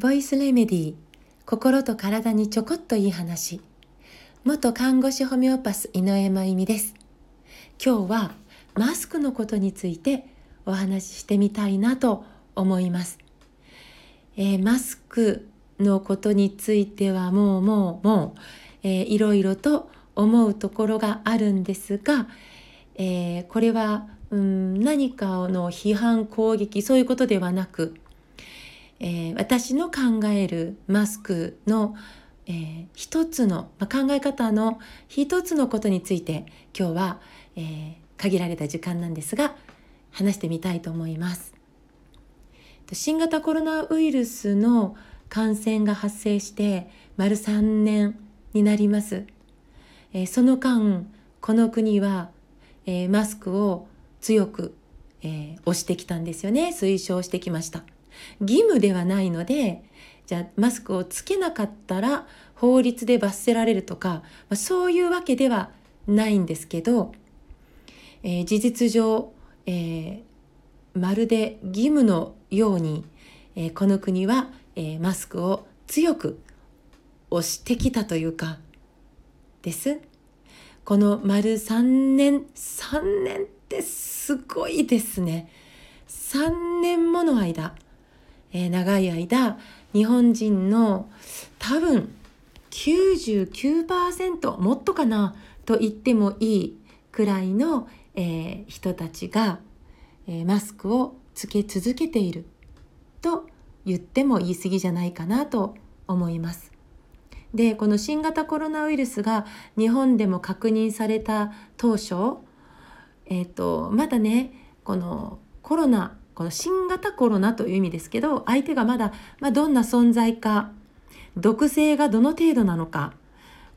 ボイスレメディー心と体にちょこっといい話元看護師ホメオパス井上真由美です。今日はマスクのことについてお話ししてみたいなと思います、えー、マスクのことについてはもうもうもう、えー、いろいろと思うところがあるんですが、えー、これはうん何かの批判攻撃そういうことではなくえー、私の考えるマスクの、えー、一つの、まあ、考え方の一つのことについて今日は、えー、限られた時間なんですが話してみたいと思います。新型コロナウイルスの感染が発生して丸3年になります。えー、その間この国は、えー、マスクを強く、えー、押してきたんですよね推奨してきました。義務ではないのでじゃあマスクをつけなかったら法律で罰せられるとか、まあ、そういうわけではないんですけど、えー、事実上、えー、まるで義務のように、えー、この国は、えマスクを強く押してきたというかです。この丸3年3年ってすごいですね。3年もの間えー、長い間日本人の多分99%もっとかなと言ってもいいくらいの、えー、人たちが、えー、マスクをつけ続けていると言っても言い過ぎじゃないかなと思います。でこの新型コロナウイルスが日本でも確認された当初、えーとまだねこのコロナこの新型コロナという意味ですけど相手がまだ、まあ、どんな存在か毒性がどの程度なのか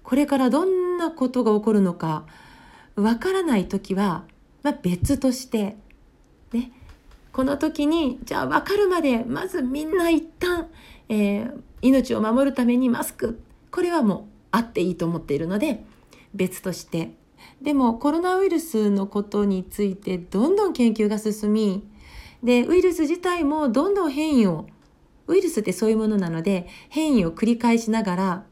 これからどんなことが起こるのかわからない時は、まあ、別としてねこの時にじゃあ分かるまでまずみんな一旦、えー、命を守るためにマスクこれはもうあっていいと思っているので別として。でもコロナウイルスのことについてどんどん研究が進みでウイルス自体もどんどん変異をウイルスってそういうものなので変異を繰り返しながら、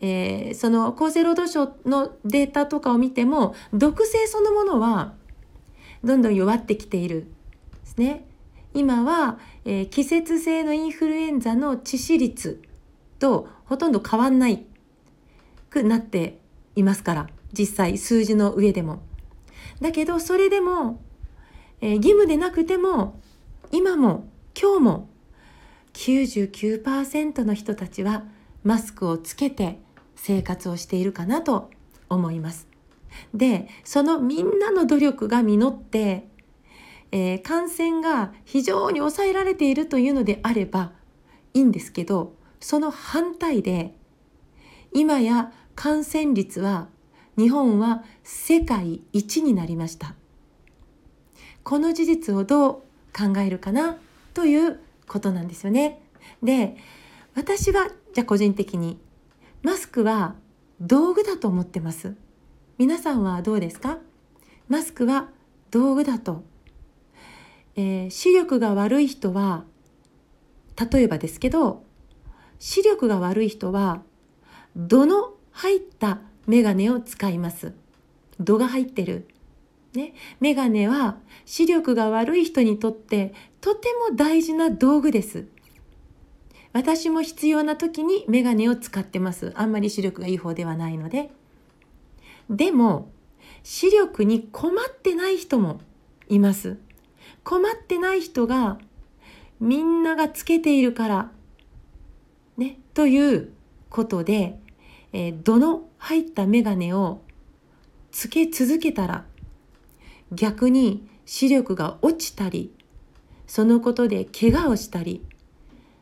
えー、その厚生労働省のデータとかを見ても毒性そのものはどんどん弱ってきているですね。今は、えー、季節性のインフルエンザの致死率とほとんど変わんないくなっていますから実際数字の上でも。だけどそれでもえー、義務でなくても今も今日も99%の人たちはマスクをつけて生活をしているかなと思います。でそのみんなの努力が実って、えー、感染が非常に抑えられているというのであればいいんですけどその反対で今や感染率は日本は世界一になりました。この事実をどう考えるかなということなんですよね。で私はじゃあ個人的にマスクは道具だと思ってます。皆さんはどうですか？マスクは道具だと。えー、視力が悪い人は例えばですけど視力が悪い人は度の入ったメガネを使います？度が入ってる？ね、メガネは視力が悪い人にとってとても大事な道具です。私も必要な時にメガネを使ってます。あんまり視力がいい方ではないので。でも、視力に困ってない人もいます。困ってない人がみんながつけているから、ね、ということで、えー、度の入ったメガネをつけ続けたら逆に視力が落ちたりそのことで怪我をしたり、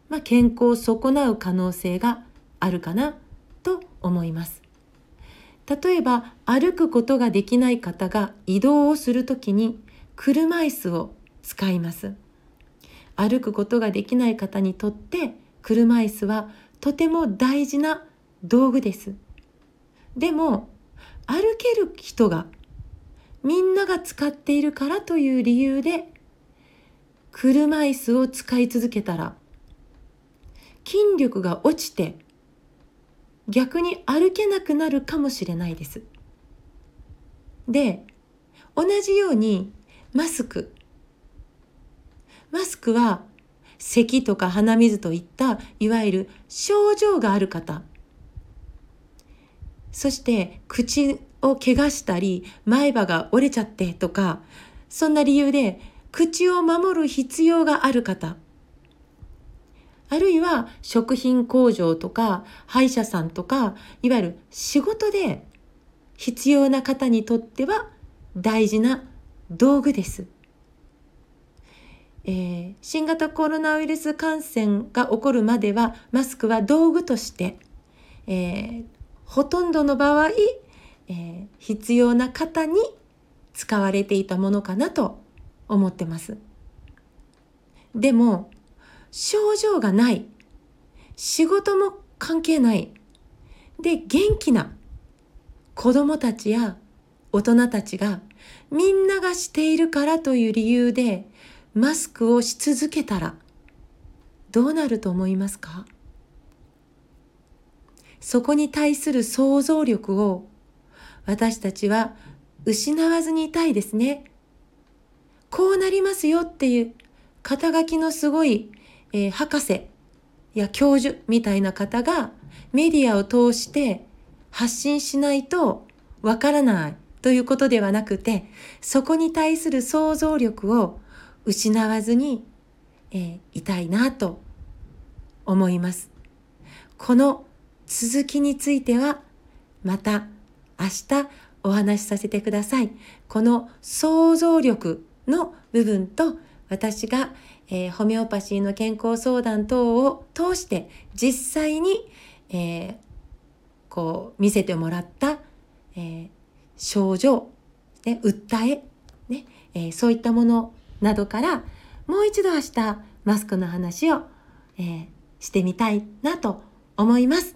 まあ、健康を損なう可能性があるかなと思います。例えば歩くことができない方が移動をするときに車椅子を使います。歩くことができない方にとって車椅子はとても大事な道具です。でも歩ける人がみんなが使っているからという理由で車椅子を使い続けたら筋力が落ちて逆に歩けなくなるかもしれないです。で同じようにマスクマスクは咳とか鼻水といったいわゆる症状がある方そして口を怪我したり前歯が折れちゃってとかそんな理由で口を守る必要がある方あるいは食品工場とか歯医者さんとかいわゆる仕事で必要な方にとっては大事な道具です。えー、新型コロナウイルス感染が起こるまではマスクは道具として、えー、ほとんどの場合、えー、必要な方に使われていたものかなと思ってます。でも症状がない。仕事も関係ない。で元気な子供たちや大人たちがみんながしているからという理由でマスクをし続けたらどうなると思いますか？そこに対する想像力を私たちは失わずにいたいですね。こうなりますよっていう肩書きのすごい、えー、博士や教授みたいな方がメディアを通して発信しないとわからないということではなくて、そこに対する想像力を失わずに、えー、いたいなと思います。この続きについては、また明日お話しさせてください。この想像力の部分と私が、えー、ホメオパシーの健康相談等を通して実際に、えー、こう見せてもらった、えー、症状、ね、訴え、ねえー、そういったものなどからもう一度明日マスクの話を、えー、してみたいなと思います。